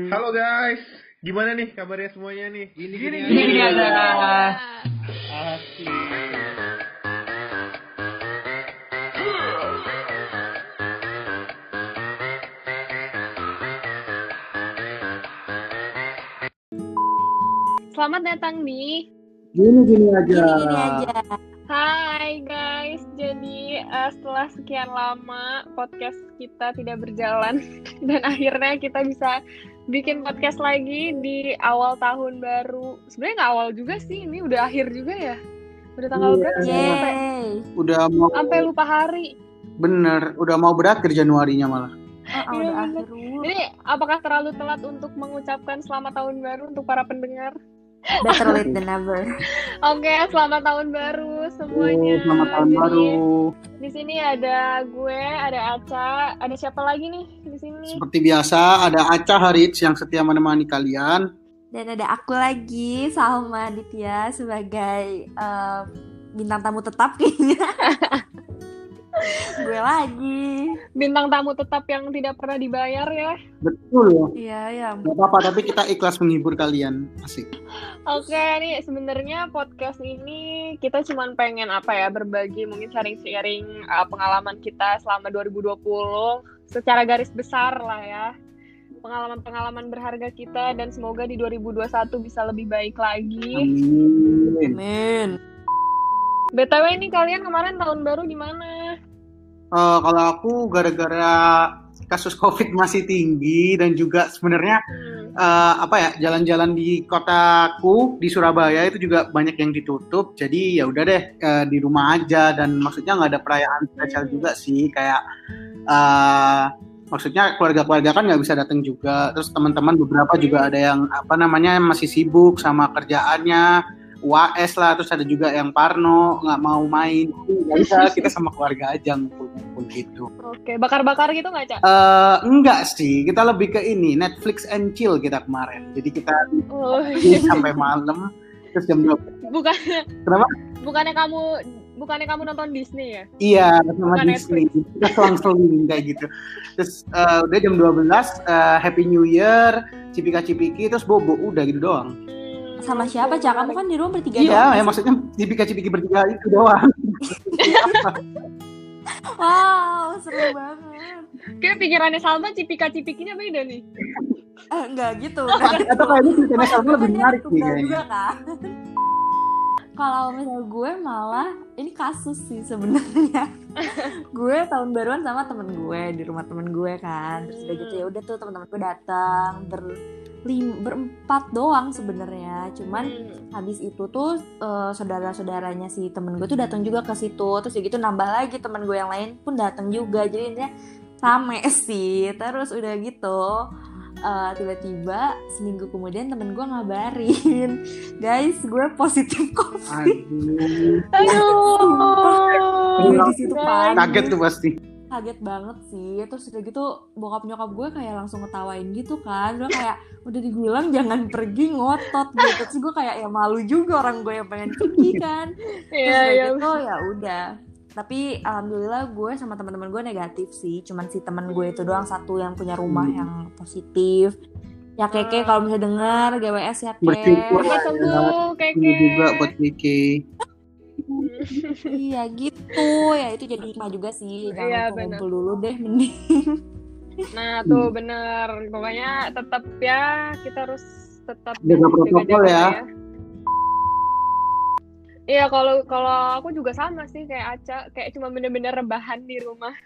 Halo guys, gimana nih kabarnya semuanya nih? Gini gini, gini, gini aja. Asli. Selamat datang di Gini gini aja. Gini-gini aja. Hai guys. Jadi eh, setelah sekian lama podcast kita tidak berjalan dan akhirnya kita bisa bikin podcast lagi di awal tahun baru. Sebenarnya nggak awal juga sih, ini udah akhir juga ya. Udah tanggal Iya. berapa sih? Sampai, Yeay. Udah mau sampai lupa hari. bener, udah mau berakhir Januarinya malah. Oh, udah akhir. Jadi apakah terlalu telat untuk mengucapkan selamat tahun baru untuk para pendengar? Better late than never. Oke, selamat tahun baru semuanya. Oh, selamat tahun Jadi, baru. Di sini ada gue, ada Aca, ada siapa lagi nih di sini? Seperti biasa ada Aca Harits yang setia menemani kalian. Dan ada aku lagi, Salma Aditya sebagai eh, bintang tamu tetap kayaknya. gue lagi. Bintang tamu tetap yang tidak pernah dibayar ya. Betul ya. Iya, ya. Gak apa-apa, tapi kita ikhlas menghibur kalian. Asik. Oke, nih sebenarnya podcast ini kita cuman pengen apa ya berbagi mungkin sharing-sharing uh, pengalaman kita selama 2020 secara garis besar lah ya. Pengalaman-pengalaman berharga kita dan semoga di 2021 bisa lebih baik lagi. Amin. Amin. BTW ini kalian kemarin tahun baru di mana? Eh, kalau aku gara-gara kasus COVID masih tinggi dan juga sebenarnya Hmm. eh, apa ya jalan-jalan di kotaku di Surabaya itu juga banyak yang ditutup jadi ya udah deh eh, di rumah aja dan maksudnya nggak ada perayaan spesial Hmm. juga sih kayak eh maksudnya keluarga-keluarga kan nggak bisa datang juga terus teman-teman beberapa juga ada yang apa namanya masih sibuk sama kerjaannya UAS lah terus ada juga yang Parno nggak mau main nggak bisa kita sama keluarga aja ngumpul-ngumpul gitu Oke, bakar-bakar gitu nggak, Cak? Eh enggak sih, kita lebih ke ini Netflix and chill kita kemarin. Jadi kita Oh, sampai malam terus jam 12. bukannya Kenapa? bukannya kamu bukannya kamu nonton Disney ya? Iya, sama Bukan Disney. Kita selang-seling kayak gitu. Terus eh, udah jam 12 eh, Happy New Year, cipika-cipiki terus bobo udah gitu doang. Hmm, Sama siapa, Cak? Kamu kan di rumah bertiga Iya, doang, ya sih? maksudnya cipika-cipiki bertiga itu doang. Wow, seru banget. Kayak pikirannya Salma cipika-cipikinya beda nih. Eh, enggak gitu. Atau kayaknya ceritanya sama lebih Kan menarik dia nih tunggal kayaknya. juga kan. Kalau misalnya gue malah ini kasus sih sebenarnya. gue tahun baruan sama temen gue di rumah temen gue kan. Terus udah gitu ya udah tuh teman-teman gue datang ber berempat doang sebenarnya. Cuman Hmm. habis itu tuh eh, saudara-saudaranya si temen gue tuh datang juga ke situ. Terus ya gitu nambah lagi temen gue yang lain pun datang juga. Jadi intinya rame sih. Terus udah gitu eh, tiba-tiba seminggu kemudian temen gue ngabarin guys gue positif covid Aduh, Aduh. Di situ panik. kaget tuh pasti. Kaget banget sih. Terus udah gitu bokap nyokap gue kayak langsung ngetawain gitu kan. Gue kayak udah dibilang jangan pergi ngotot gitu. Terus gue kayak ya malu juga orang gue yang pengen pergi kan. Terus Iya, udah iya. gitu ya udah. Tapi alhamdulillah gue sama teman-teman gue negatif sih. Cuman si teman gue itu doang satu yang punya rumah Hmm. yang positif. Ya keke kalau bisa dengar GWS ya Bersyukur. Keke Keke. juga buat Vicky. Iya gitu ya itu jadi hikmah juga sih jangan Iya, lupa benar. ngumpul dulu deh mending Nah, tuh bener. Pokoknya tetap ya kita harus tetap Jaga protokol ya. Iya, kalau kalau aku juga sama sih kayak Aca, kayak cuma bener-bener rebahan di rumah.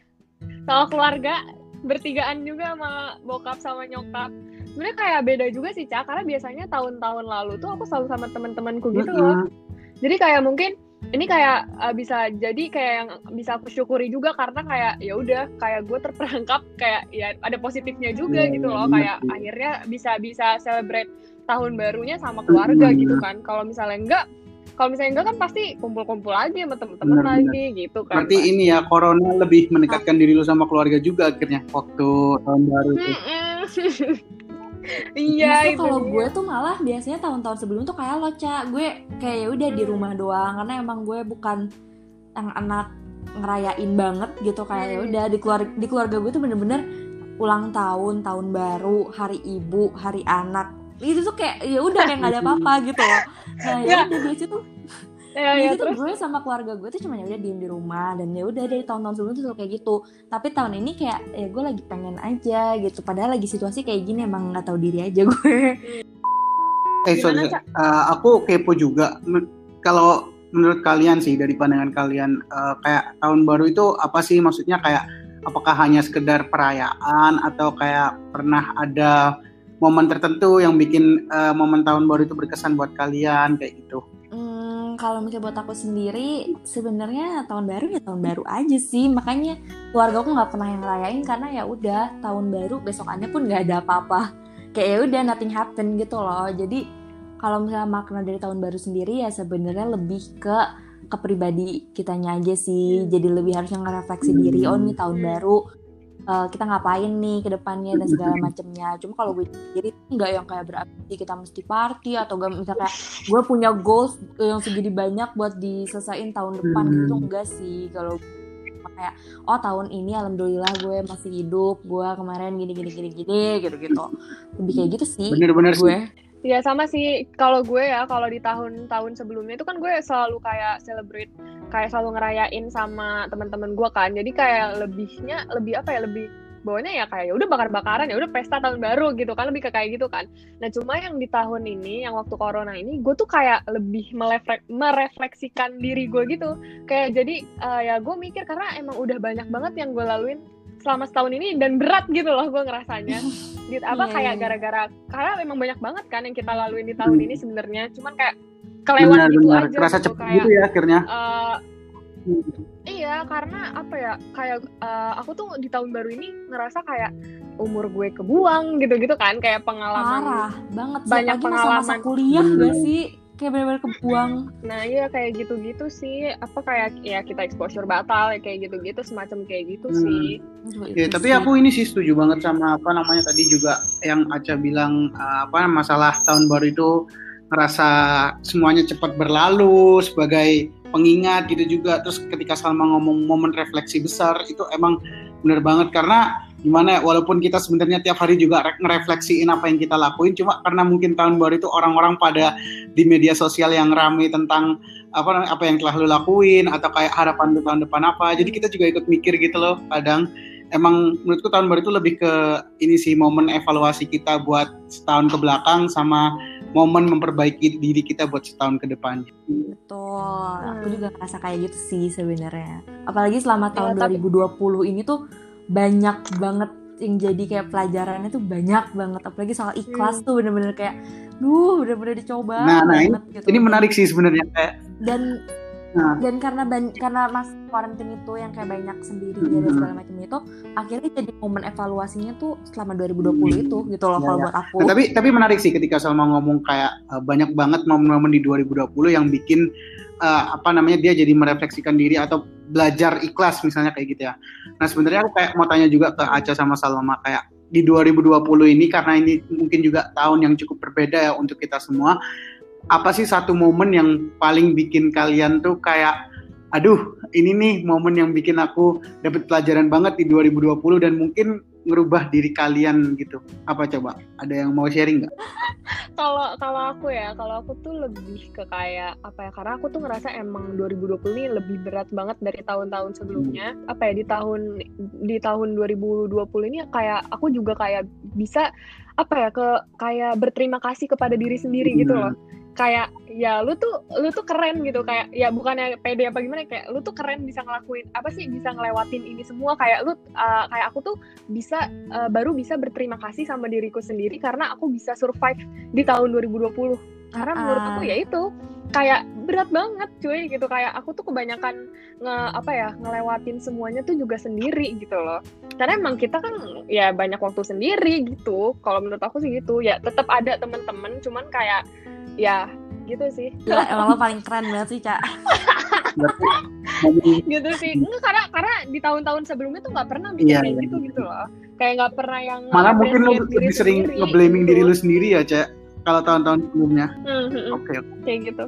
Sama keluarga bertigaan juga sama bokap sama nyokap. Sebenarnya kayak beda juga sih, Cak, karena biasanya tahun-tahun lalu tuh aku selalu sama teman-temanku gitu loh. Jadi kayak mungkin ini kayak uh, bisa jadi kayak yang bisa aku syukuri juga karena kayak ya udah kayak gue terperangkap kayak ya ada positifnya juga Iya, gitu loh bener kayak sih. akhirnya bisa bisa celebrate tahun barunya sama keluarga Mm-mm. gitu kan kalau misalnya enggak kalau misalnya enggak kan pasti kumpul-kumpul aja sama temen-temen Bener, lagi gitu kan Berarti ini ya corona lebih mendekatkan diri lu sama keluarga juga akhirnya waktu tahun baru itu. Mm-mm. iya itu kalau gue tuh malah biasanya tahun-tahun sebelum tuh kayak lo cak gue kayak ya udah di rumah doang karena emang gue bukan yang anak ngerayain banget gitu kayak ya Hmm. udah di keluarga di keluarga gue tuh bener-bener ulang tahun tahun baru hari ibu hari anak. Itu tuh kayak ya udah kayak nggak ada apa-apa gitu loh. Nah ya Ya. udah biasanya tuh ya, ya, Biasanya tuh terus gue sama keluarga gue tuh cuma ya udah diem di rumah dan ya udah dari tahun-tahun sebelumnya tuh kayak gitu tapi tahun ini kayak ya gue lagi pengen aja gitu padahal lagi situasi kayak gini emang nggak tahu diri aja gue Eh sorry, Gimana, Cak? eh, aku kepo juga. Men- Kalau menurut kalian sih dari pandangan kalian eh, kayak tahun baru itu apa sih maksudnya kayak apakah hanya sekedar perayaan atau kayak pernah ada momen tertentu yang bikin eh, momen tahun baru itu berkesan buat kalian kayak gitu. Hmm, kalau misalnya buat aku sendiri sebenarnya tahun baru ya tahun baru aja sih. Makanya keluarga aku nggak pernah yang ngerayain karena ya udah tahun baru besokannya pun nggak ada apa-apa. Kayak ya udah nothing happen gitu loh. Jadi kalau misalnya makna dari tahun baru sendiri ya sebenarnya lebih ke ke pribadi kitanya aja sih. Jadi lebih harusnya ngerefleksi diri oh nih tahun Hmm. baru eh, kita ngapain nih ke depannya dan segala macamnya cuma kalau gue sendiri nggak yang kayak berarti kita mesti party atau gak misalnya kayak gue punya goals yang segini banyak buat diselesain tahun depan Hmm. gitu enggak sih kalau kayak oh tahun ini alhamdulillah gue masih hidup gue kemarin gini gini gini gini gitu gitu lebih kayak gitu sih Bener-bener sih. Ya sama sih kalau gue ya kalau di tahun-tahun sebelumnya itu kan gue selalu kayak celebrate kayak selalu ngerayain sama teman-teman gue kan. Jadi kayak lebihnya lebih apa ya lebih bawahnya ya kayak ya udah bakar-bakaran ya udah pesta tahun baru gitu kan lebih ke kayak gitu kan. Nah cuma yang di tahun ini yang waktu corona ini gue tuh kayak lebih merefleksikan diri gue gitu. Kayak jadi eh, ya gue mikir karena emang udah banyak banget yang gue laluin selama setahun ini dan berat gitu loh gue ngerasanya gitu apa Iya, kayak iya. gara-gara karena memang banyak banget kan yang kita laluin di tahun ini sebenarnya cuman kayak kelewat gitu Benar-benar aja kerasa gitu kayak gitu ya akhirnya. eh, iya karena apa ya kayak eh, aku tuh di tahun baru ini ngerasa kayak umur gue kebuang gitu-gitu kan kayak pengalaman parah banget banyak pengalaman. kuliah Hmm. gak sih kayak bener-bener kebuang. Nah iya kayak gitu-gitu sih. Apa kayak ya kita exposure batal ya kayak gitu-gitu semacam kayak gitu Hmm. sih. Aduh, Ya, tapi sih. aku ini sih setuju banget sama apa namanya tadi juga yang Aca bilang uh, apa masalah tahun baru itu ngerasa semuanya cepat berlalu sebagai pengingat gitu juga. Terus ketika Salma ngomong momen refleksi besar itu emang bener banget. Karena gimana ya walaupun kita sebenarnya tiap hari juga re- ngerefleksiin apa yang kita lakuin cuma karena mungkin tahun baru itu orang-orang pada di media sosial yang ramai tentang apa apa yang telah lu lakuin atau kayak harapan lu tahun depan apa jadi kita juga ikut mikir gitu loh kadang emang menurutku tahun baru itu lebih ke ini sih momen evaluasi kita buat setahun ke belakang sama momen memperbaiki diri kita buat setahun ke depan. Betul, aku Hmm. juga ngerasa kayak gitu sih sebenarnya. Apalagi selama Ya, tahun tapi- 2020 ini tuh banyak banget yang jadi kayak pelajarannya tuh banyak banget. Apalagi soal ikhlas Hmm. tuh bener-bener kayak, duh bener-bener dicoba Nah, nah, banget gitu. Ini menarik sih sebenarnya kayak Dan Nah. dan karena ban- karena mas quarantine itu yang kayak banyak sendiri Hmm. dan segala macam itu, akhirnya jadi momen evaluasinya tuh selama 2020 itu gitu loh Ya, kalau ya. buat aku. Nah, tapi tapi menarik sih ketika Salma ngomong kayak uh, banyak banget momen-momen di 2020 yang bikin uh, apa namanya dia jadi merefleksikan diri atau belajar ikhlas misalnya kayak gitu ya. Nah sebenarnya aku kayak mau tanya juga ke Aca sama Salma kayak di 2020 ini karena ini mungkin juga tahun yang cukup berbeda ya untuk kita semua. Apa sih satu momen yang paling bikin kalian tuh kayak aduh ini nih momen yang bikin aku dapat pelajaran banget di 2020 dan mungkin ngerubah diri kalian gitu. Apa coba? Ada yang mau sharing nggak? kalau kalau aku ya kalau aku tuh lebih ke kayak apa ya karena aku tuh ngerasa emang 2020 ini lebih berat banget dari tahun-tahun sebelumnya apa ya di tahun di tahun 2020 ini kayak aku juga kayak bisa apa ya ke kayak berterima kasih kepada diri sendiri gitu loh kayak ya lu tuh lu tuh keren gitu. Kayak ya bukannya pede apa gimana kayak lu tuh keren bisa ngelakuin apa sih bisa ngelewatin ini semua. Kayak lu uh, kayak aku tuh bisa uh, baru bisa berterima kasih sama diriku sendiri karena aku bisa survive di tahun 2020 karena menurut aku ya itu kayak berat banget cuy gitu. Kayak aku tuh kebanyakan nge apa ya ngelewatin semuanya tuh juga sendiri gitu loh. Karena emang kita kan ya banyak waktu sendiri gitu. Kalau menurut aku sih gitu. Ya tetap ada teman-teman cuman kayak ya gitu sih Gila, emang lo paling keren banget sih, Cak. Gitu sih Nggak, karena karena di tahun-tahun sebelumnya tuh nggak pernah bikin Iya, kayak iya. gitu gitu loh kayak nggak pernah yang Malah mungkin lo lebih sering ngeblaming gitu. diri lu sendiri ya, Cek. Kalau tahun-tahun sebelumnya. Hmm, hmm, hmm. Oke. oke. kayak gitu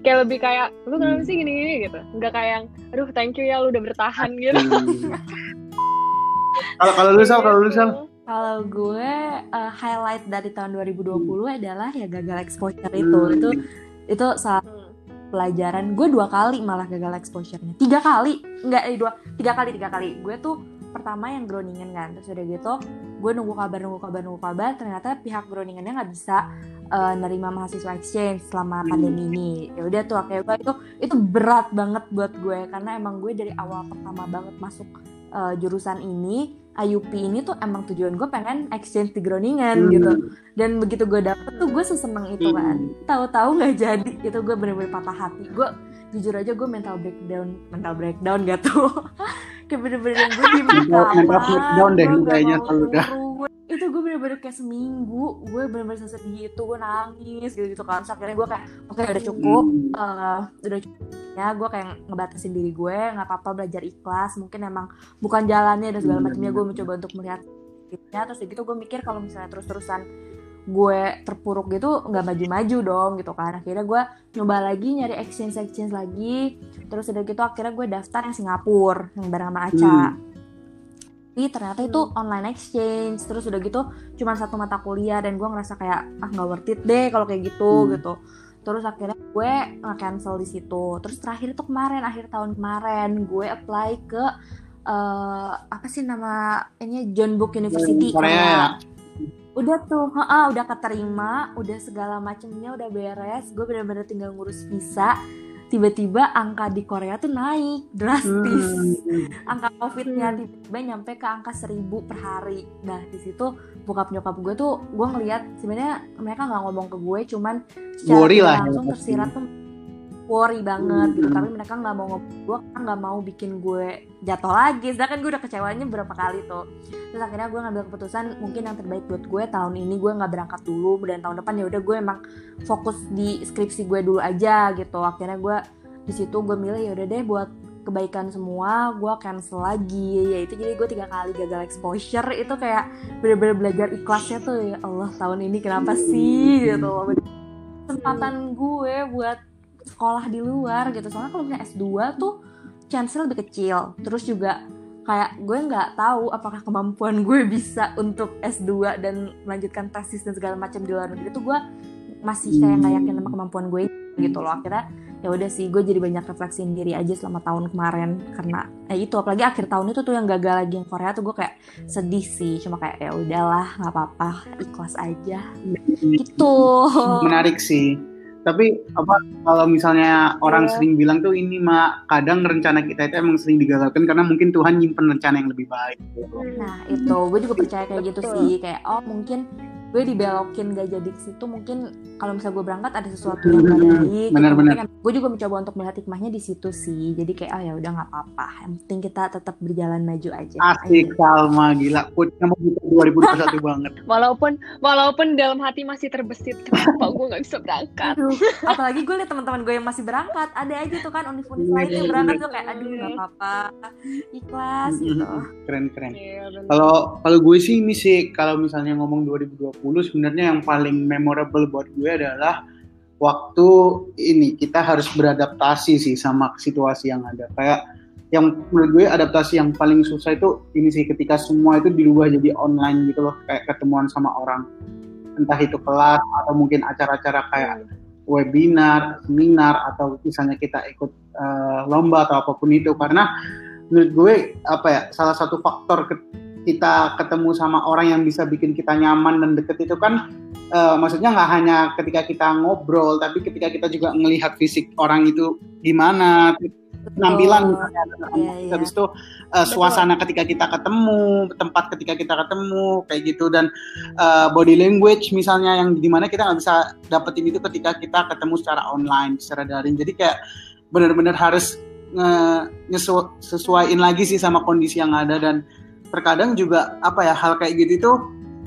kayak lebih kayak lu kenapa sih gini-gini gitu nggak kayak yang aduh thank you ya lu udah bertahan gitu Hmm. Kalau kalau lu Sal, kalau lu Sal. Kalau gue uh, highlight dari tahun 2020 adalah ya gagal exposure itu. Itu itu salah pelajaran. Gue dua kali malah gagal exposure-nya. Tiga kali. Nggak eh dua tiga kali tiga kali. Gue tuh pertama yang Groningen kan. Terus udah gitu gue nunggu kabar nunggu kabar nunggu kabar. Ternyata pihak Groningennya nggak bisa uh, nerima mahasiswa exchange selama pandemi ini. Ya udah tuh akhirnya gue itu itu berat banget buat gue. Karena emang gue dari awal pertama banget masuk uh, jurusan ini IUP ini tuh emang tujuan gue pengen exchange di Groningen hmm. gitu. Dan begitu gue dapet tuh gue seseneng itu kan tahu-tahu nggak jadi. Itu gue bener-bener patah hati. Gue jujur aja gue mental breakdown mental breakdown gak tuh kayak bener-bener gue di mental breakdown deh kayaknya kalau udah itu gue bener-bener kayak seminggu gue bener-bener sesedih itu gue nangis gitu gitu kan akhirnya gue kayak oke okay, udah cukup uh, udah cukup. Ya gue kayak ngebatasin diri gue nggak apa-apa belajar ikhlas mungkin emang bukan jalannya dan segala macamnya gue mencoba untuk melihat ya terus gitu gue mikir kalau misalnya terus-terusan gue terpuruk gitu nggak maju-maju dong gitu kan. Akhirnya gue nyoba lagi nyari exchange exchange lagi. Terus udah gitu akhirnya gue daftar yang Singapura yang bareng sama Aca. Hmm tapi ternyata itu hmm. online exchange. Terus udah gitu cuma satu mata kuliah dan gue ngerasa kayak ah nggak worth it deh kalau kayak gitu hmm. gitu. Terus akhirnya gue nge-cancel di situ. Terus terakhir itu kemarin akhir tahun kemarin gue apply ke uh, apa sih nama ini John Book University. Korea. Udah tuh ha, udah keterima udah segala macamnya udah beres. Gue bener-bener tinggal ngurus visa tiba-tiba angka di Korea tuh naik drastis hmm. angka covidnya hmm. tiba-tiba nyampe ke angka seribu per hari nah di situ bokap nyokap gue tuh gue ngeliat sebenarnya mereka nggak ngomong ke gue cuman secara ya, langsung tersirat tuh worry banget gitu. Tapi mereka nggak mau ngomong gue kan nggak mau bikin gue jatuh lagi. Sedangkan gue udah kecewanya berapa kali tuh. Terus akhirnya gue ngambil keputusan mungkin yang terbaik buat gue tahun ini gue nggak berangkat dulu. Dan tahun depan ya udah gue emang fokus di skripsi gue dulu aja gitu. Akhirnya gue di situ gue milih ya udah deh buat kebaikan semua gue cancel lagi. Ya itu jadi gue tiga kali gagal exposure. Itu kayak bener-bener belajar ikhlasnya tuh. Ya Allah tahun ini kenapa sih? Gitu kesempatan gue buat sekolah di luar gitu. Soalnya kalau misalnya S2 tuh chance lebih kecil. Terus juga kayak gue nggak tahu apakah kemampuan gue bisa untuk S2 dan melanjutkan tesis dan segala macam di luar negeri. Itu gue masih kayak nggak yakin sama kemampuan gue gitu loh. Akhirnya ya udah sih gue jadi banyak refleksiin diri aja selama tahun kemarin. Karena eh itu apalagi akhir tahun itu tuh yang gagal lagi yang Korea tuh gue kayak sedih sih. Cuma kayak ya udahlah nggak apa-apa ikhlas aja. Gitu. Menarik sih tapi apa kalau misalnya orang yeah. sering bilang tuh ini mah kadang rencana kita itu emang sering digagalkan karena mungkin Tuhan nyimpen rencana yang lebih baik gitu. Nah itu gue juga percaya kayak gitu sih kayak oh mungkin gue dibelokin gak jadi ke situ mungkin kalau misalnya gue berangkat ada sesuatu yang gak baik benar-benar. gue juga mencoba untuk melihat hikmahnya di situ sih. Jadi kayak ah oh, ya udah nggak apa-apa. Yang penting kita tetap berjalan maju aja. Asik Salma. Gila. Punya mau kita 2021 banget. Walaupun walaupun dalam hati masih terbesit kenapa gue nggak bisa berangkat? Aduh, apalagi gue liat teman-teman gue yang masih berangkat. Ada aja tuh kan univ-univ lain yang berangkat tuh kayak aduh nggak apa-apa. Ikhlas gitu. Keren keren. Iya, kalau kalau gue sih ini sih kalau misalnya ngomong 2020 sebenarnya yang paling memorable buat gue adalah waktu ini kita harus beradaptasi sih sama situasi yang ada. Kayak yang menurut gue adaptasi yang paling susah itu ini sih ketika semua itu dirubah jadi online gitu loh, kayak ketemuan sama orang. Entah itu kelas atau mungkin acara-acara kayak webinar, seminar atau misalnya kita ikut uh, lomba atau apa pun itu karena menurut gue apa ya salah satu faktor kita ketemu sama orang yang bisa bikin kita nyaman dan deket itu kan uh, maksudnya nggak hanya ketika kita ngobrol tapi ketika kita juga melihat fisik orang itu gimana penampilan. Misalnya yeah, yeah. habis itu uh, suasana ketika kita ketemu tempat ketika kita ketemu kayak gitu. Dan uh, body language misalnya yang di mana kita nggak bisa dapetin itu ketika kita ketemu secara online secara daring. Jadi kayak benar-benar harus nge sesuaiin lagi sih sama kondisi yang ada dan terkadang juga apa ya hal kayak gitu itu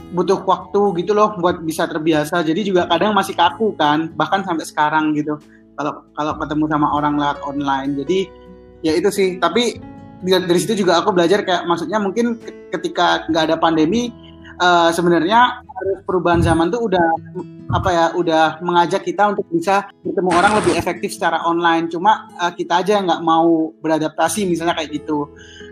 butuh waktu gitu loh buat bisa terbiasa. Jadi juga kadang masih kaku kan bahkan sampai sekarang gitu. Kalau kalau ketemu sama orang lewat online. Jadi ya itu sih. Tapi dari situ juga aku belajar kayak maksudnya mungkin ketika nggak ada pandemi uh, sebenarnya perubahan zaman tuh udah apa ya udah mengajak kita untuk bisa bertemu orang lebih efektif secara online. Cuma uh, kita aja nggak mau beradaptasi misalnya kayak gitu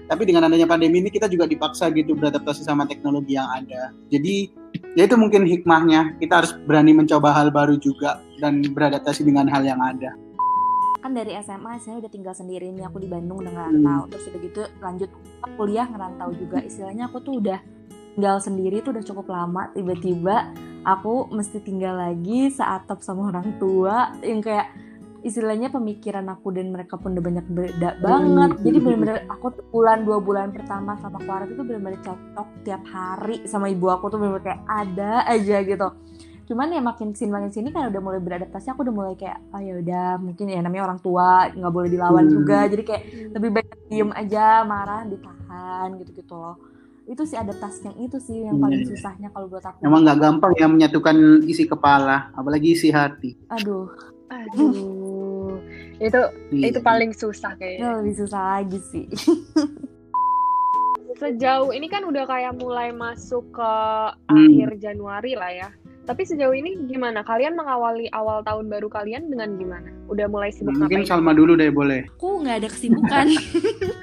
tapi dengan adanya pandemi ini kita juga dipaksa gitu beradaptasi sama teknologi yang ada. Jadi ya itu mungkin hikmahnya. Kita harus berani mencoba hal baru juga dan beradaptasi dengan hal yang ada. Kan dari SMA saya udah tinggal sendiri nih aku di Bandung udah ngerantau. Terus udah gitu lanjut kuliah ngerantau juga. Istilahnya aku tuh udah tinggal sendiri tuh udah cukup lama. Tiba-tiba aku mesti tinggal lagi seatap sama orang tua. Yang kayak istilahnya pemikiran aku dan mereka pun udah banyak beda banget. Jadi bener-bener aku tuh bulan dua bulan pertama sama keluarga itu bener-bener cocok tiap hari sama ibu aku tuh bener-bener kayak ada aja gitu. Cuman ya makin sini makin sini kan udah mulai beradaptasi aku udah mulai kayak oh ya udah mungkin ya namanya orang tua nggak boleh dilawan Hmm. juga. Jadi kayak lebih baik diem aja marah ditahan gitu gitu loh. Itu sih adaptasi yang itu sih yang paling Iya. susahnya kalau buat aku. Emang nggak gampang ya menyatukan isi kepala apalagi isi hati. Aduh. Aduh, itu itu Iya. paling susah itu kayaknya. lebih susah lagi sih Sejauh ini kan udah kayak mulai masuk ke Hmm. akhir Januari lah ya. Tapi sejauh ini gimana? Kalian mengawali awal tahun baru kalian dengan gimana? Udah mulai sibuk mungkin ngapain? Salma dulu deh boleh aku nggak ada kesibukan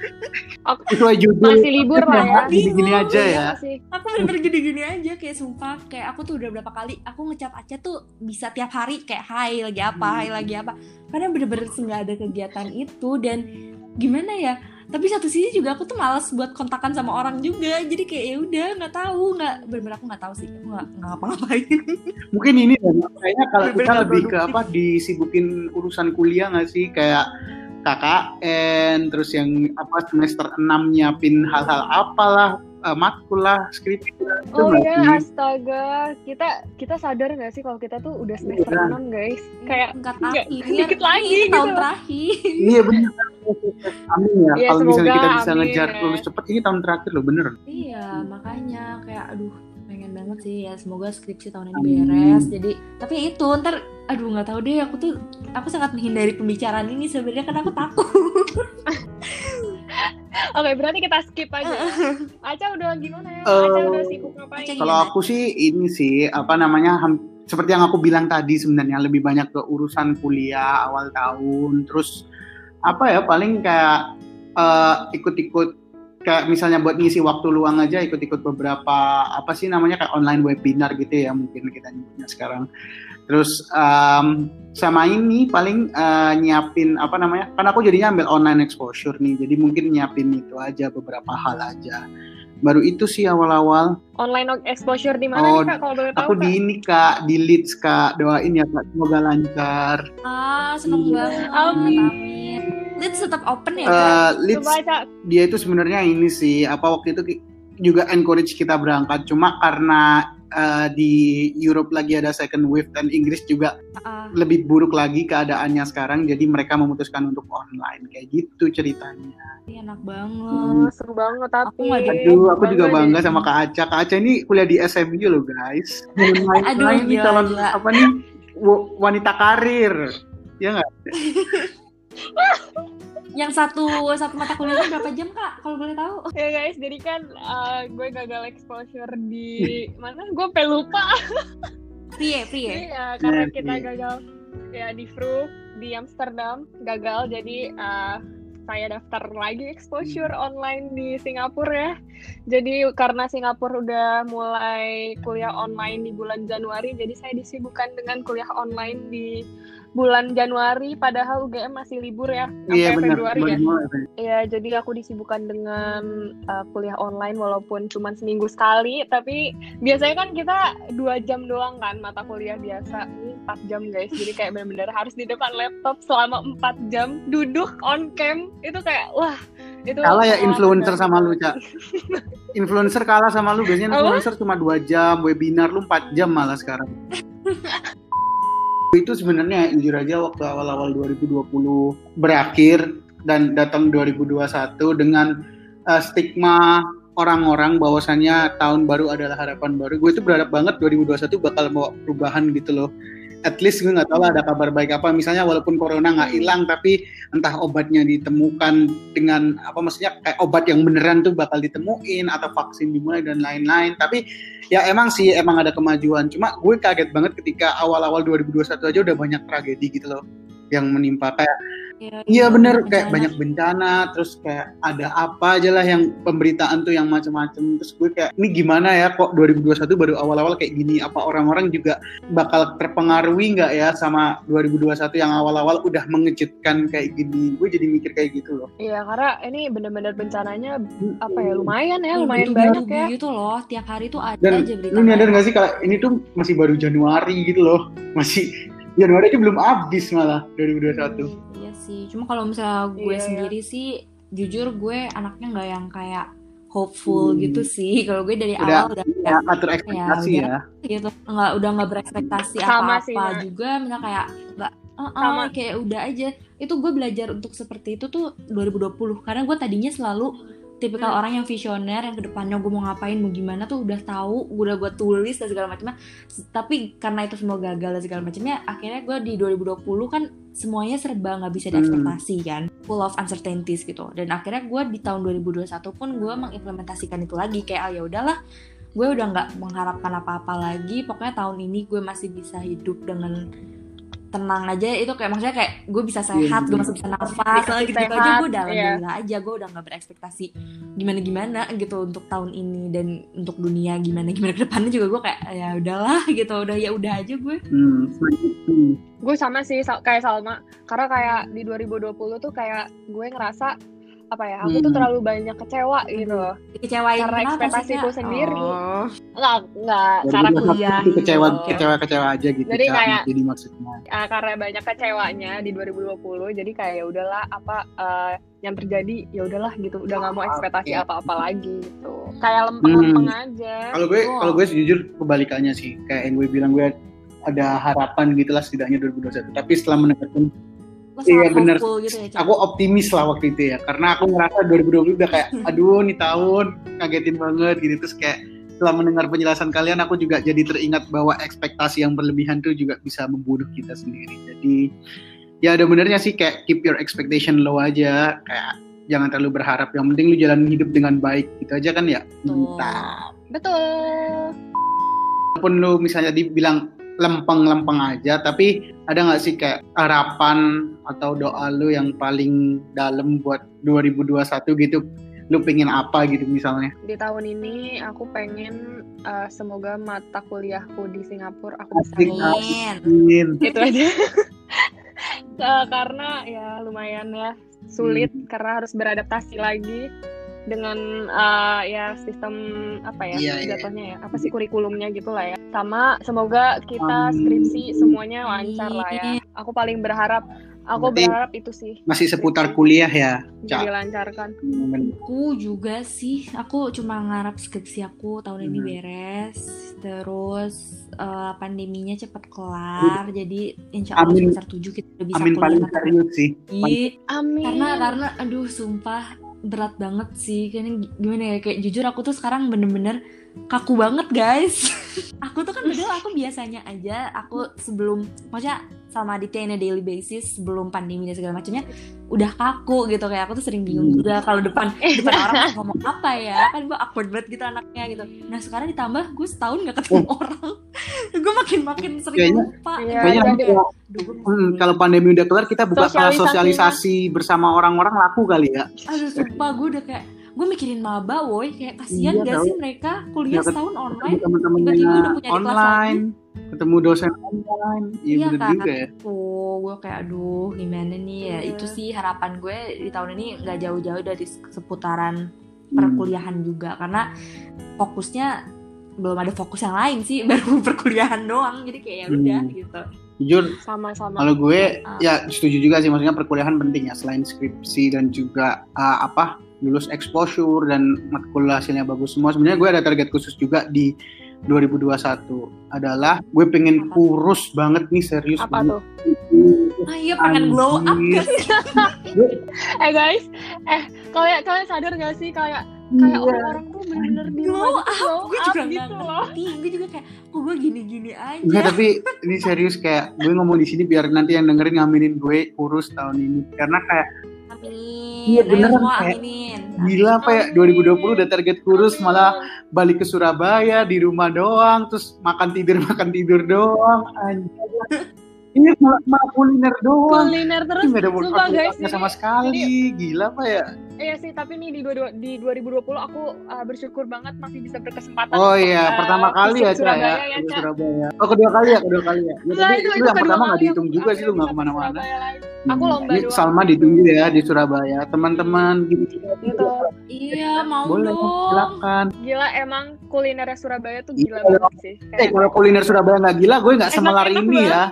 sesuai judul Masih libur lah ya. gini-gini aja Iya ya sih. aku bener-bener gini-gini aja kayak sumpah kayak aku tuh udah berapa kali aku ngecap Aca tuh bisa tiap hari kayak hai lagi apa hai lagi apa karena bener-bener nggak ada kegiatan itu dan gimana ya tapi satu sisi juga aku tuh males buat kontakan sama orang juga. Jadi kayak ya udah nggak tahu nggak. Bener-bener aku nggak tahu sih. Aku nggak nggak ngapa-ngapain. Mungkin ini dan kayaknya kalau kita lebih ke apa disibukin urusan kuliah nggak sih? Kayak KKN terus yang apa semester 6 nyiapin hal-hal apalah eh, matkul lah skripsi Oh iya, astaga. Kita kita sadar nggak sih kalau kita tuh udah semester Iya. 6, guys? Kayak nggak dikit lagi ini tahun gitu. terakhir iya benar amin ya Iya, kalau misalnya kita bisa amin ngejar ya. lulus cepet ini tahun terakhir loh bener Iya, makanya kayak aduh pengen banget sih ya semoga skripsi tahun ini Amin. beres. Jadi tapi itu ntar aduh nggak tahu deh aku tuh aku sangat menghindari pembicaraan ini sebenarnya karena aku takut. Oke, berarti kita skip aja. ya. Aca udah gimana ya? Aca udah sibuk ngapain? Kalau aku sih ini sih apa namanya seperti yang aku bilang tadi sebenarnya lebih banyak ke urusan kuliah awal tahun terus apa ya paling kayak eh, ikut-ikut kayak misalnya buat ngisi waktu luang aja ikut-ikut beberapa apa sih namanya kayak online webinar gitu ya mungkin kita nyebutnya sekarang terus em, sama ini paling eh, nyiapin apa namanya kan aku jadinya ambil online exposure nih jadi mungkin nyiapin itu aja beberapa hal aja baru itu sih awal-awal Online exposure di mana Oh, nih, Kak? Kalau boleh tahu, Aku Kak? di ini kak, di Leeds kak, doain ya kak, semoga lancar. Ah seneng Iya. banget. Amin. Amin. Let's tetap open ya. Kak? Eh, Leeds Coba Aca. dia itu sebenarnya ini sih, apa waktu itu juga encourage kita berangkat, cuma karena eh, di Europe lagi ada second wave dan Inggris juga Ah, lebih buruk lagi keadaannya sekarang, jadi mereka memutuskan untuk online kayak gitu ceritanya. ini enak banget. Oh, seru banget tapi. Aku Aduh, aku juga bangga deh. sama Kak Aca. Kak Aca ini kuliah di SMU loh guys. Main Aduh, main gila, calon gila. apa nih wa- wanita karir, ya nggak? Yang satu satu mata kuliahnya berapa jam kak? Kalau boleh tahu? Ya guys, jadi kan uh, gue gagal exposure di mana? Gue sampai lupa. Ya. Iya, karena Iya, kita gagal ya di Vrug di Amsterdam gagal jadi uh, saya daftar lagi exposure online di Singapura ya. Jadi karena Singapura udah mulai kuliah online di bulan Januari, jadi saya disibukkan dengan kuliah online di bulan Januari padahal UGM masih libur ya sampai Iya benar. Februari ya. Iya, jadi aku disibukkan dengan uh, kuliah online walaupun cuma seminggu sekali, tapi biasanya kan kita dua jam doang kan mata kuliah biasa. Ini empat jam guys, jadi kayak benar-benar harus di depan laptop selama empat jam, duduk on cam, itu kayak wah itu. Kalah ya influencer sama lu, Cak. Influencer kalah sama lu. Biasanya Apa? influencer cuma dua jam, webinar lu 4 jam malah sekarang. itu sebenarnya jujur aja waktu awal-awal 2020 berakhir dan datang 2021 dengan eh, stigma orang-orang bahwasannya tahun baru adalah harapan baru. Gue itu berharap banget 2021 bakal bawa perubahan gitu loh. At least gue nggak tahu lah ada kabar baik apa. Misalnya walaupun corona nggak hilang, tapi entah obatnya ditemukan dengan apa maksudnya kayak obat yang beneran tuh bakal ditemuin atau vaksin dimulai dan lain-lain. Tapi ya emang sih emang ada kemajuan. Cuma gue kaget banget ketika awal-awal 2021 aja udah banyak tragedi gitu loh yang menimpa kayak Iya bener bencana. kayak banyak bencana terus kayak ada apa aja lah yang pemberitaan tuh yang macam-macam terus gue kayak ini gimana ya kok 2021 baru awal-awal kayak gini? Apa orang-orang juga bakal terpengaruhi nggak ya sama 2021 yang awal-awal udah mengejutkan kayak gini? Gue jadi mikir kayak gitu loh. Iya, karena ini bener-bener bencananya apa ya lumayan ya, Iya, lumayan begitu- banyak ya. gitu loh. Tiap hari tuh ada dan aja berita lu nyadar kayak gak sih kalau ini tuh masih baru Januari gitu loh. Masih Januari aja belum habis malah 2021 Iya sih, cuma kalau misalnya gue Iya, iya. sendiri sih, jujur gue anaknya nggak yang kayak hopeful Hmm. gitu sih. Kalau gue dari udah awal udah ya, atur ekspektasi ya gitu, nggak udah nggak berekspektasi apa-apa Mak. juga, misalnya kayak nggak, "Ah, ah," Sama. kayak udah aja. Itu gue belajar untuk seperti itu tuh 2020, karena gue tadinya selalu tipikal Hmm. orang yang visioner yang ke depannya gue mau ngapain mau gimana tuh udah tahu udah gue tulis dan segala macamnya tapi karena itu semua gagal dan segala macamnya akhirnya gue di 2020 kan semuanya serba nggak bisa Hmm. diekspektasi kan? Full of uncertainties gitu. Dan akhirnya gue di tahun 2021 pun gue mengimplementasikan itu lagi. Kayak ah ya udahlah gue udah nggak mengharapkan apa-apa lagi. Pokoknya tahun ini gue masih bisa hidup dengan tenang aja itu kayak maksudnya kayak gue bisa sehat gue masih bisa nafas gitu, gitu aja gue udah iya. alhamdulillah aja gue udah nggak berekspektasi gimana gimana gitu untuk tahun ini dan untuk dunia gimana gimana ke depannya juga gue kayak ya udahlah gitu. Udah ya udah aja gue hmm. Gue sama sih kayak Salma, karena kayak di 2020 tuh kayak gue ngerasa apa ya, aku tuh Hmm. terlalu banyak kecewa gitu loh. kecewain Karena ekspektasiku sendiri. Oh. Enggak, enggak, cara 2021 kuliah. tuh kecewa gitu. kecewa kecewa aja gitu Jadi Kak. kayak- jadi maksudnya Ah, karena banyak kecewanya di 2020 jadi kayak ya udahlah apa eh, yang terjadi ya udahlah gitu udah nggak mau ekspektasi Iya. apa-apa lagi gitu kayak lempeng-lempeng Hmm. aja kalau gue Betul. kalau gue jujur kebalikannya sih kayak yang gue bilang gue ada harapan gitu lah setidaknya 2021 tapi setelah mendengarkan Lo Iya, bener. gitu ya aku optimis lah waktu itu ya karena aku ngerasa 2020 udah kayak aduh nih tahun ngagetin banget gitu. Terus kayak setelah mendengar penjelasan kalian aku juga jadi teringat bahwa ekspektasi yang berlebihan tuh juga bisa membunuh kita sendiri. Jadi ya ada benernya sih kayak keep your expectation low aja. Kayak jangan terlalu berharap. Yang penting lu jalan hidup dengan baik gitu aja kan ya? Mantap. Betul. Walaupun lu misalnya dibilang lempeng-lempeng aja tapi ada nggak sih kayak harapan atau doa lu yang paling dalam buat 2021 gitu lu pengen apa gitu misalnya di tahun ini aku pengen eh, semoga mata kuliahku di Singapura aku bisa. Amin. Itu aja Eh, karena ya lumayan ya sulit Hmm. karena harus beradaptasi lagi dengan eh, ya sistem apa ya Iya, iya. jatuhnya ya apa sih kurikulumnya gitu lah ya sama semoga kita skripsi semuanya lancar lah ya aku paling berharap aku Berarti- berharap itu sih masih seputar kuliah ya Cak. dilancarkan Aku juga sih, aku cuma ngarap skripsi aku tahun ini Hmm. beres, terus eh, pandeminya cepet kelar, jadi insya Allah Amin. semester 7 kita udah bisa amin paling kuliah serius sih lagi. amin Karena karena aduh sumpah berat banget sih, kayaknya gimana ya kayak jujur aku tuh sekarang bener-bener kaku banget guys. aku tuh kan padahal aku biasanya aja aku sebelum maksudnya sama Aditya in a daily basis sebelum pandemi dan segala macamnya udah kaku gitu. Kayak aku tuh sering bingung Hmm. juga kalau depan depan orang mau ngomong apa ya. Kan gue awkward banget gitu anaknya gitu. Nah sekarang ditambah gue setahun gak ketemu orang. Gue makin makin sering Kayaknya- lupa. Iya, kayaknya kalau, Aduh, gue hmm, kalau pandemi udah kelar kita buka kelas Sosialisasinya. sosialisasi bersama orang-orang laku kali ya. Aduh sumpah gue udah kayak gue mikirin maba woi kayak kasihan Iya, gak tahu. sih mereka kuliah Ya, setahun online tiba-tiba udah punya online ketemu dosen online iya Iya, juga ya tuh gue kayak aduh gimana nih ya Iya. itu sih harapan gue di tahun ini nggak jauh-jauh dari seputaran Hmm. perkuliahan juga karena fokusnya belum ada fokus yang lain sih baru perkuliahan doang jadi kayak ya udah Hmm. gitu jujur sama-sama Kalau gue Ah. ya setuju juga sih maksudnya perkuliahan penting ya selain skripsi dan juga uh, apa lulus exposure dan matkul hasilnya bagus semua. Sebenarnya gue ada target khusus juga di 2021 adalah gue pengen Apa? kurus banget nih serius apa banget. tuh ah iya pengen glow up sih eh guys eh kalian kalian sadar gak sih kayak kayak Iya. orang-orang tuh bener-bener di glow up gue juga nggak gitu loh. Ngerti gue juga kayak kok gue gini-gini aja. Enggak tapi ini serius kayak gue ngomong di sini biar nanti yang dengerin ngaminin gue kurus tahun ini. Karena kayak amin. Iya, Ayo beneran, semua kayak aminin. gila apa ya 2020 udah target kurus malah balik ke Surabaya di rumah doang terus makan tidur makan tidur doang anjir Ini malah, malah kuliner doang. kuliner terus Ini nggak ada sumpah guys workout sama jadi- sekali. Gila apa ya? Iya sih, tapi nih di, dua, di 2020 aku uh, bersyukur banget masih bisa berkesempatan. Oh iya, uh, pertama kali ya, visit Ca ya. Surabaya ya. Surabaya. Oh, kedua kali ya, kedua kali ya. Ya, Nah, tapi itu, itu, itu yang pertama nggak dihitung juga aku sih, lu nggak ke mana-mana. Aku Hmm, lomba Ini doang Salma ditunggu ya di Surabaya. Teman-teman gitu. Gitu. Iya, mau Boleh, dong. silakan. Gila emang kulinernya Surabaya tuh gila Iya. banget sih. Eh, kalau kuliner Surabaya nggak gila, gue nggak semelar ini ya.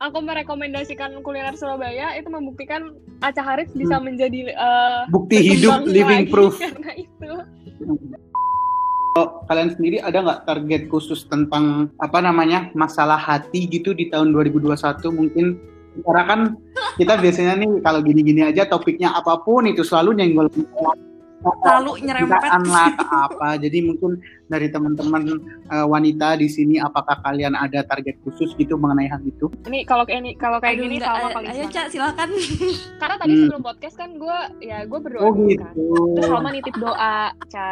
Aku merekomendasikan kuliner Surabaya itu membuktikan Aca Haris bisa menjadi uh, Bukti hidup, living lagi proof. Karena itu. Kalau kalian sendiri ada nggak target khusus tentang apa namanya masalah hati gitu di tahun 2021 mungkin karena kan kita biasanya nih kalau gini-gini aja topiknya apa pun itu selalu nyenggol Selalu nyerempet. lah apa jadi mungkin dari teman-teman eh, wanita di sini apakah kalian ada target khusus gitu mengenai hal itu Ini kalau kayak ini kalau kayak Aduh, gini enggak, ayo, paling ayo. Cak, silakan. Karena tadi Hmm. sebelum podcast kan gue ya gue berdoa oh kan. gitu Terus Salma nitip doa, Ca.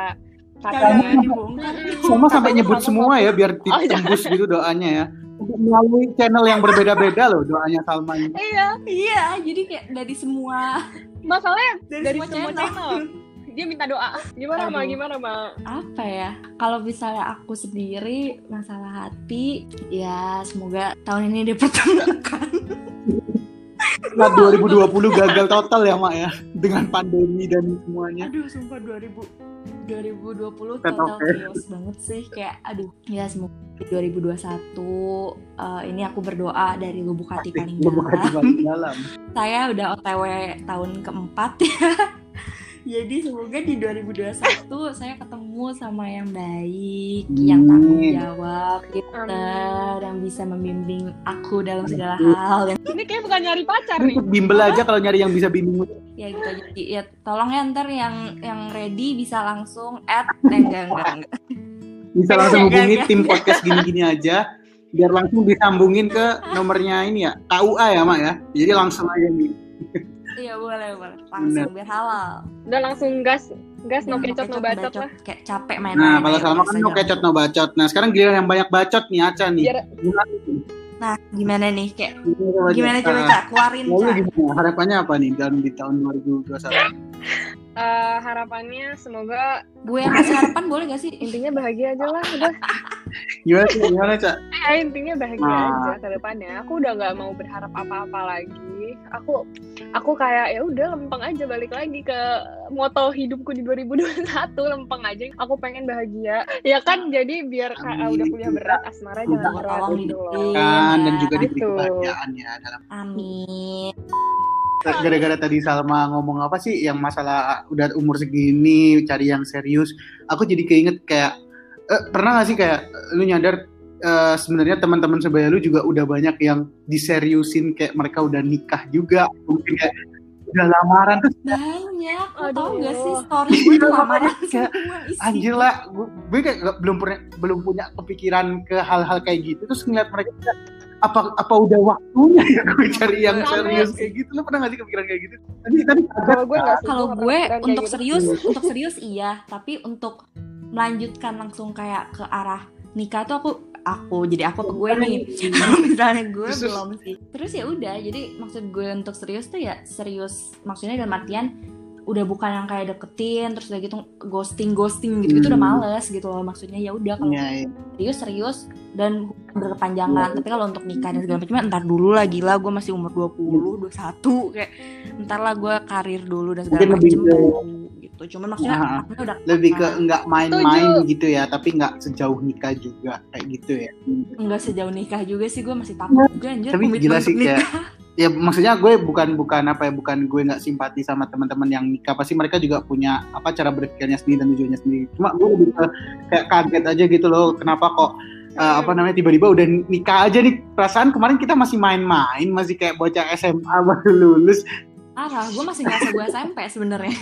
Jangan Katanya. dibongkar. sama sampai nyebut semua ya biar Oh, iya. tembus gitu doanya ya melalui channel yang berbeda-beda loh doanya Salma ini Iya, Iya, jadi kayak dari semua masalahnya dari, dari semua, semua channel. channel. Dia minta doa. Gimana, Ma? Aduh. Gimana, Ma? Apa ya? Kalau misalnya aku sendiri masalah hati, ya semoga tahun ini dipertemukan. Nah, 2020 gagal total ya mak ya dengan pandemi dan semuanya. Aduh, sumpah 2000 2020 Tetap total ya. chaos banget sih kayak aduh ya semoga di 2021 eh, ini aku berdoa dari lubuk hati paling Gue bukan di dalam paling dalam. saya udah OTW tahun keempat ya jadi semoga di 2021 saya ketemu sama yang baik yang tanggung jawab Amin. yang bisa membimbing aku dalam segala hal dan Ini kayak bukan nyari pacar Ini nih. bimbel aja kalau nyari yang bisa bimbing. ya gitu jadi ya tolong ya ntar yang yang ready bisa langsung add eh, enggak enggak enggak Bisa langsung hubungi tim podcast gini-gini aja. Biar langsung disambungin ke nomornya ini ya. KUA ya mak ya. Jadi langsung aja nih. Iya boleh boleh langsung biar halal Udah langsung gas, gas no Biar kecot no bacot lah. kayak capek main Nah kalau Salma kan no kecot no bacot. Nah sekarang giliran yang banyak bacot nih Aca nih. Biar- Gimana? nih? nah gimana nih kayak Gimana, gimana coba Nah, cak keluarin Lalu cak gimana? Harapannya apa nih dalam di tahun 2021? Eh, harapannya semoga gue yang kasih harapan boleh gak sih intinya bahagia aja lah udah. Gimana Cak? Gimana Cak? Ya, intinya bahagia Nah. aja ke depannya. Aku udah nggak mau berharap apa-apa lagi. Aku aku kayak ya udah lempeng aja balik lagi ke moto hidupku di 2021 lempeng aja. Aku pengen bahagia. Ya kan jadi biar ka- Amin. udah kuliah berat asmara jangan Allah berat gitu loh. Kan dan ya. juga diberi kebahagiaan ya dalam amin gara-gara tadi Salma ngomong apa sih yang masalah udah umur segini cari yang serius aku jadi keinget kayak eh, pernah gak sih kayak eh, lu nyadar eh, sebenarnya teman-teman sebaya lu juga udah banyak yang diseriusin kayak mereka udah nikah juga mungkin kayak udah lamaran. Terus banyak lo tau gak sih story gue tuh lamaran Kayak, anjir lah gue, gue kayak nggak- belum pernah belum punya kepikiran ke hal-hal kayak gitu. Terus ngeliat mereka apa apa udah waktunya ya gue cari yang serius kayak gitu? Lu pernah gak sih kepikiran kayak gitu? Tadi tadi Kalau gue kalau gue untuk gitu. serius untuk serius iya tapi untuk melanjutkan langsung kayak ke arah nikah tuh aku aku. Jadi aku ke gue nih. Misalnya gue Terus- belum sih. Terus ya udah jadi maksud gue untuk serius tuh ya serius maksudnya dalam artian udah bukan yang kayak deketin terus udah gitu ghosting ghosting gitu gitu udah Hmm. males gitu loh maksudnya. Ya udah kalau Iya, iya. serius serius dan berkepanjangan. Tapi kalau untuk nikah dan segala macam ntar dulu lah gila gue masih umur 20 21 kayak ntar lah gue karir dulu dan segala macam gitu. Cuman maksudnya Ah, anaknya udah lebih ke enggak main-main gitu ya tapi enggak sejauh nikah juga kayak gitu ya. Enggak sejauh nikah juga sih gue masih takut. Juga anjir tapi gila sih kayak nikah. ya maksudnya gue bukan bukan apa ya bukan gue nggak simpati sama teman-teman yang nikah. Pasti mereka juga punya apa cara berpikirnya sendiri dan tujuannya sendiri. Cuma gue lebih ke kayak kaget aja gitu loh kenapa kok eh, apa namanya tiba-tiba udah nikah aja nih. Perasaan kemarin kita masih main-main masih kayak bocah SMA baru lulus parah gue masih ngerasa gue SMP sebenarnya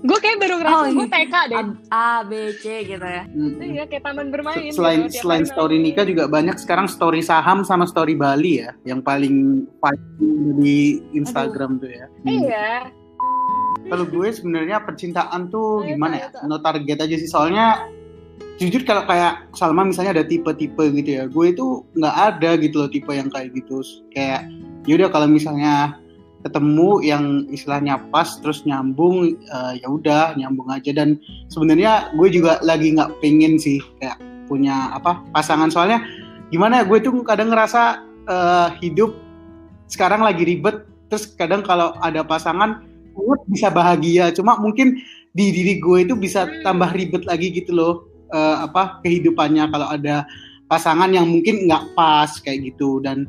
Gue kayak baru ngerasa Oh, gue iya. TK deh. A B C gitu ya Mm. Iya kayak taman bermain. selain gitu, selain story main. nikah juga banyak sekarang story saham sama story Bali ya yang paling fighting di Instagram tuh ya. Hmm. Iya. Kalau gue sebenarnya percintaan tuh Ayo, gimana ayo, ya? Kak. No target aja sih soalnya jujur kalau kayak Salma misalnya ada tipe-tipe gitu ya gue itu nggak ada gitu loh tipe yang kayak gitu kayak yaudah kalau misalnya ketemu yang istilahnya pas terus nyambung uh, ya udah nyambung aja. Dan sebenarnya gue juga lagi nggak pengen sih kayak punya apa pasangan. Soalnya gimana ya gue tuh kadang ngerasa uh, hidup sekarang lagi ribet. Terus kadang kalau ada pasangan gue bisa bahagia. Cuma mungkin di diri gue itu bisa tambah ribet lagi gitu loh uh, apa kehidupannya. Kalau ada pasangan yang mungkin nggak pas kayak gitu. Dan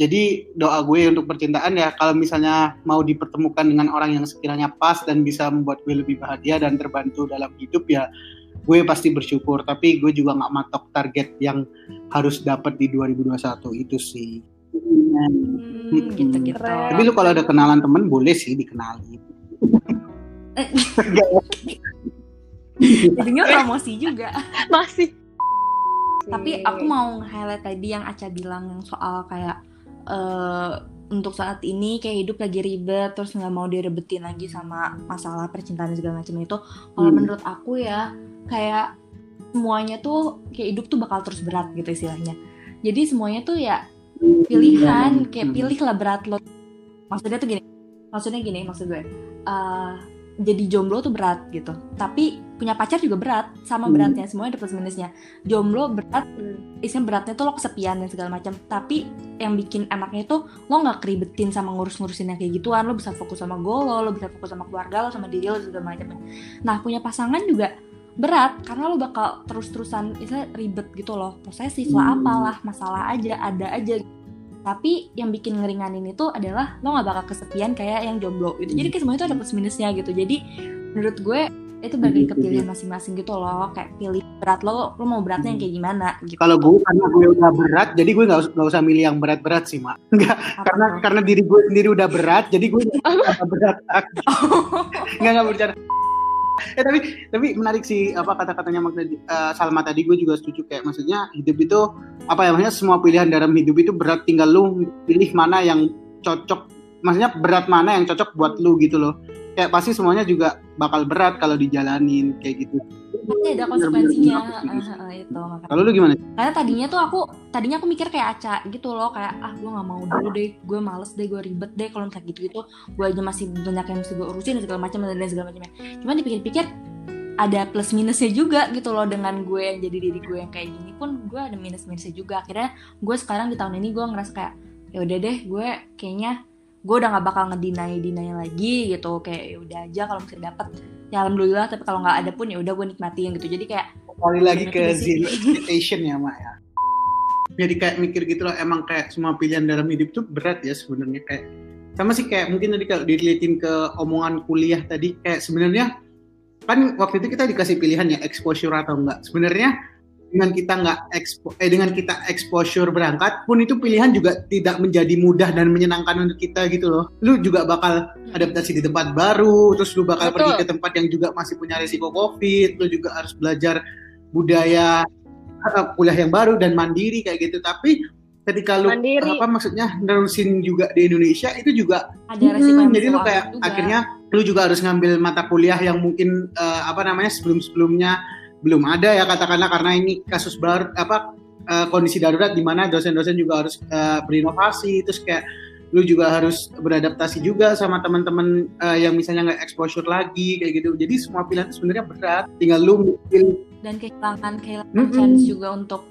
jadi doa gue untuk percintaan ya kalau misalnya mau dipertemukan dengan orang yang sekiranya pas dan bisa membuat gue lebih bahagia dan terbantu dalam hidup ya gue pasti bersyukur. Tapi gue juga nggak matok target yang harus dapat di 2021 itu sih. Hmm, gitu gitu tapi lu kalau ada kenalan temen boleh sih dikenali jadinya promosi juga. Masih. Tapi aku mau highlight tadi yang Aca bilang soal kayak uh, untuk saat ini kayak hidup lagi ribet terus nggak mau direbetin lagi sama masalah percintaan segala macam itu kalau hmm. menurut aku ya kayak semuanya tuh kayak hidup tuh bakal terus berat gitu istilahnya. Jadi semuanya tuh ya pilihan kayak hmm. pilih lah berat lo. Maksudnya tuh gini maksudnya gini maksud gue. Uh, jadi jomblo tuh berat gitu. Tapi punya pacar juga berat sama hmm. beratnya semuanya ada plus minusnya. Jomblo berat hmm. isinya beratnya tuh lo kesepian dan segala macam. Tapi yang bikin enaknya itu lo nggak keribetin sama ngurus-ngurusin yang kayak gituan. Lo bisa fokus sama goal lo lo bisa fokus sama keluarga lo sama diri lo segala macam. Nah punya pasangan juga berat karena lo bakal terus-terusan istilah ribet gitu loh. Posesif lah hmm. apalah masalah aja ada aja. Tapi yang bikin ngeringanin itu adalah lo nggak bakal kesepian kayak yang jomblo itu jadi kayak semua itu ada plus minusnya gitu. Jadi menurut gue itu bagi kepilihan masing-masing gitu loh kayak pilih berat lo lo mau beratnya yang kayak gimana gitu. Kalau gue karena gue udah berat jadi gue nggak usah, usah milih yang berat-berat sih mak. Nggak karena itu? karena diri gue sendiri udah berat jadi gue nggak berat. Nggak nggak bercanda eh tapi tapi menarik sih apa kata-katanya uh, Salma tadi gue juga setuju. Kayak maksudnya hidup itu apa ya maksudnya semua pilihan dalam hidup itu berat tinggal lu pilih mana yang cocok. Maksudnya berat mana yang cocok buat lu gitu loh kayak pasti semuanya juga bakal berat kalau dijalanin kayak gitu. Pasti ada konsekuensinya. uh, uh, itu kalau lu gimana? Karena tadinya tuh aku tadinya aku mikir kayak aca gitu loh kayak ah gue nggak mau dulu deh gue males deh gue ribet deh kalau misalnya gitu gitu gue aja masih banyak yang mesti gue urusin segala macam dan segala macamnya cuman dipikir-pikir ada plus minusnya juga gitu loh dengan gue yang jadi diri gue yang kayak gini pun gue ada minus minusnya juga. Akhirnya gue sekarang di tahun ini gue ngerasa kayak ya udah deh gue kayaknya gue udah nggak bakal ngedinai dinai lagi gitu. Kayak ya udah aja kalau misalnya dapet. Ya alhamdulillah tapi kalau nggak ada pun ya udah gue nikmatin gitu. Jadi kayak kembali lagi ke zero expectation ya mak ya. Jadi kayak mikir gitu loh emang kayak semua pilihan dalam hidup tuh berat ya sebenarnya. Kayak sama sih kayak mungkin tadi kalau dilihatin ke omongan kuliah tadi kayak sebenarnya kan waktu itu kita dikasih pilihan ya exposure atau enggak. Sebenarnya dengan kita nggak expo eh dengan kita exposure berangkat pun itu pilihan juga tidak menjadi mudah dan menyenangkan untuk kita gitu loh lu juga bakal adaptasi di tempat baru terus lu bakal Betul. pergi ke tempat yang juga masih punya risiko covid lu juga harus belajar budaya uh, kuliah yang baru dan mandiri kayak gitu tapi ketika lu mandiri. apa maksudnya nerusin juga di Indonesia itu juga ada resiko hmm, jadi lu kayak juga. akhirnya lu juga harus ngambil mata kuliah yang mungkin uh, apa namanya sebelum-sebelumnya belum ada ya katakanlah karena ini kasus baru apa uh, kondisi darurat di mana dosen-dosen juga harus uh, berinovasi terus kayak lu juga harus beradaptasi juga sama teman-teman uh, yang misalnya nggak exposure lagi kayak gitu. Jadi semua pilihan itu sebenarnya berat. Tinggal lu pilih dan kehilangan kehilangan mm -hmm. chance juga untuk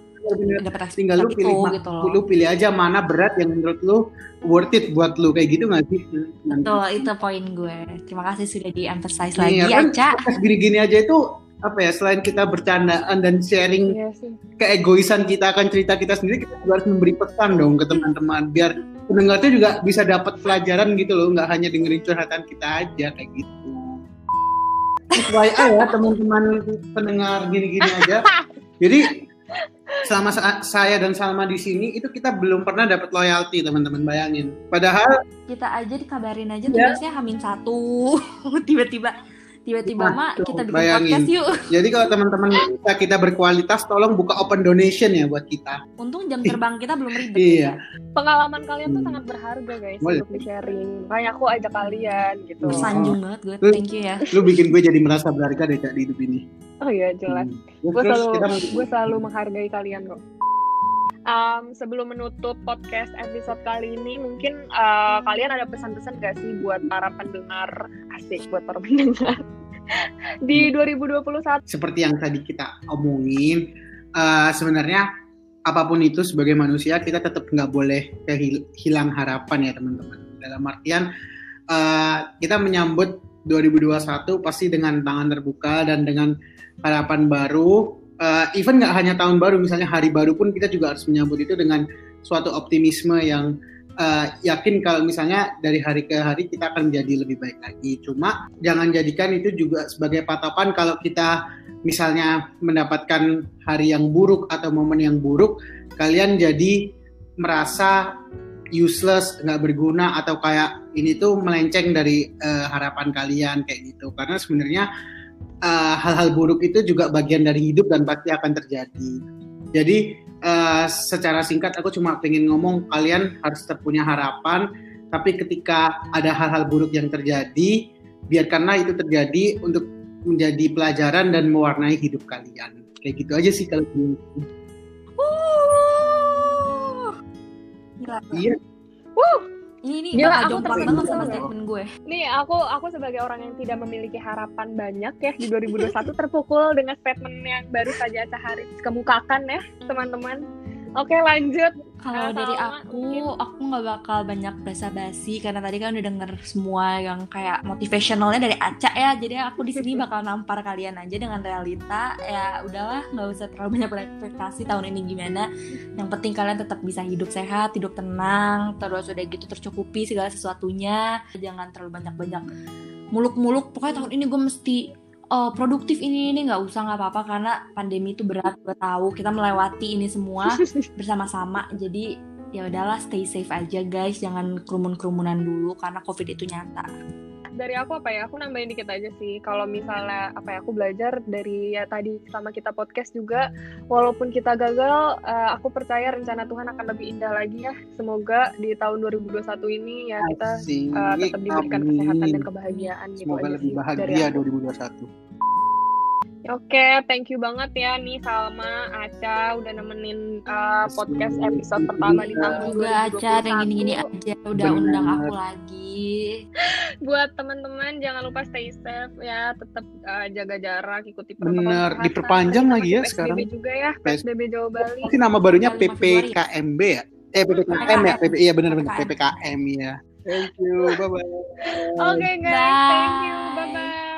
dapat tinggal lu pilih itu, gitu loh. lu pilih aja mana berat yang menurut lu worth it buat lu kayak gitu nggak sih? Betul itu poin gue. Terima kasih sudah di emphasize lagi ya, Aca. gini-gini aja itu apa ya selain kita bercandaan dan sharing iya keegoisan kita akan cerita kita sendiri kita juga harus memberi pesan dong ke teman-teman biar pendengarnya juga bisa dapat pelajaran gitu loh nggak hanya dengerin curhatan kita aja kayak gitu. FYI ya teman-teman pendengar gini-gini aja. Jadi selama saya dan Salma di sini itu kita belum pernah dapat loyalty teman-teman bayangin. Padahal kita aja dikabarin aja ya. tulisnya Hamin satu. Tiba-tiba tiba-tiba Nah, mak kita bikin bayangin. podcast yuk Jadi kalau teman-teman kita, kita berkualitas, tolong buka open donation ya buat kita. untung jam terbang kita belum ribet Iya. Pengalaman kalian tuh Hmm. sangat berharga guys Boleh. untuk di sharing. Makanya aku ajak kalian gitu. Oh. sanjung banget gue Lu- thank you ya Lu bikin gue jadi merasa berharga deh Kak, di hidup ini. Oh iya jelas. Hmm. Terus gue selalu kita gue selalu menghargai kalian kok. Um, sebelum menutup podcast episode kali ini, mungkin uh, kalian ada pesan-pesan gak sih buat para pendengar asik buat para pendengar di 2021? seperti yang tadi kita omongin, eh, sebenarnya apa pun itu sebagai manusia kita tetap nggak boleh kehilang harapan ya teman-teman. Dalam artian eh, kita menyambut 2021 pasti dengan tangan terbuka dan dengan harapan baru. Eh, even nggak hanya tahun baru, misalnya hari baru pun kita juga harus menyambut itu dengan suatu optimisme yang eh, yakin kalau misalnya dari hari ke hari kita akan menjadi lebih baik lagi. Cuma jangan jadikan itu juga sebagai patokan kalau kita misalnya mendapatkan hari yang buruk atau momen yang buruk, kalian jadi merasa useless, nggak berguna atau kayak ini tuh melenceng dari eh, harapan kalian kayak gitu. Karena sebenarnya eh, hal-hal buruk itu juga bagian dari hidup dan pasti akan terjadi. Jadi eh, secara singkat aku cuma pengen ngomong kalian harus tetap punya harapan, tapi ketika ada hal-hal buruk yang terjadi, biarkanlah itu terjadi untuk menjadi pelajaran dan mewarnai hidup kalian. Kayak gitu aja sih kalau gue. Wuh. Gila. Ini ini Gila, bakal aku jomplang banget sama statement gue. Nih aku aku sebagai orang yang tidak memiliki harapan banyak ya di 2021 terpukul dengan statement yang baru saja Aca Haris kemukakan ya teman-teman. Oke lanjut. Kalau dari aku, mungkin. aku nggak bakal banyak basa-basi karena tadi kan udah denger semua yang kayak motivationalnya dari Aca ya. Jadi aku di sini bakal nampar kalian aja dengan realita. Ya udahlah, nggak usah terlalu banyak berekspektasi tahun ini gimana. Yang penting kalian tetap bisa hidup sehat, hidup tenang, terus udah gitu tercukupi segala sesuatunya. Jangan terlalu banyak-banyak muluk-muluk. Pokoknya tahun ini gue mesti oh, produktif ini ini nggak usah nggak apa-apa karena pandemi itu berat gue tahu. Kita melewati ini semua bersama-sama jadi ya udahlah stay safe aja guys. Jangan kerumun kerumunan dulu karena covid itu nyata Dari aku apa ya? Aku nambahin dikit aja sih. Kalau misalnya apa ya? Aku belajar dari ya tadi sama kita podcast juga. Walaupun kita gagal, eh, aku percaya rencana Tuhan akan lebih indah lagi ya. Semoga di tahun 2021 ini ya kita eh, tetap diberikan Amin. kesehatan dan kebahagiaan gitu Semoga aja lebih sih dari bahagia aku. 2021. Oke, thank you banget ya nih Salma, Aca udah nemenin uh, podcast episode pertama di tahun juga aja yang gini-gini aja udah Bener. undang aku lagi Buat teman-teman jangan lupa stay safe ya, tetap uh, jaga jarak, ikuti protokol Bener, kesehatan. diperpanjang lagi ya masih sekarang. PSBB juga ya, PSBB Jawa Bali. Mungkin nama barunya Tanggal 5 Februari. PPKMB ya? Eh PPKM ya? PP, iya benar-benar PPKM ya. Thank you, bye bye. Oke guys, Bye. thank you, bye bye.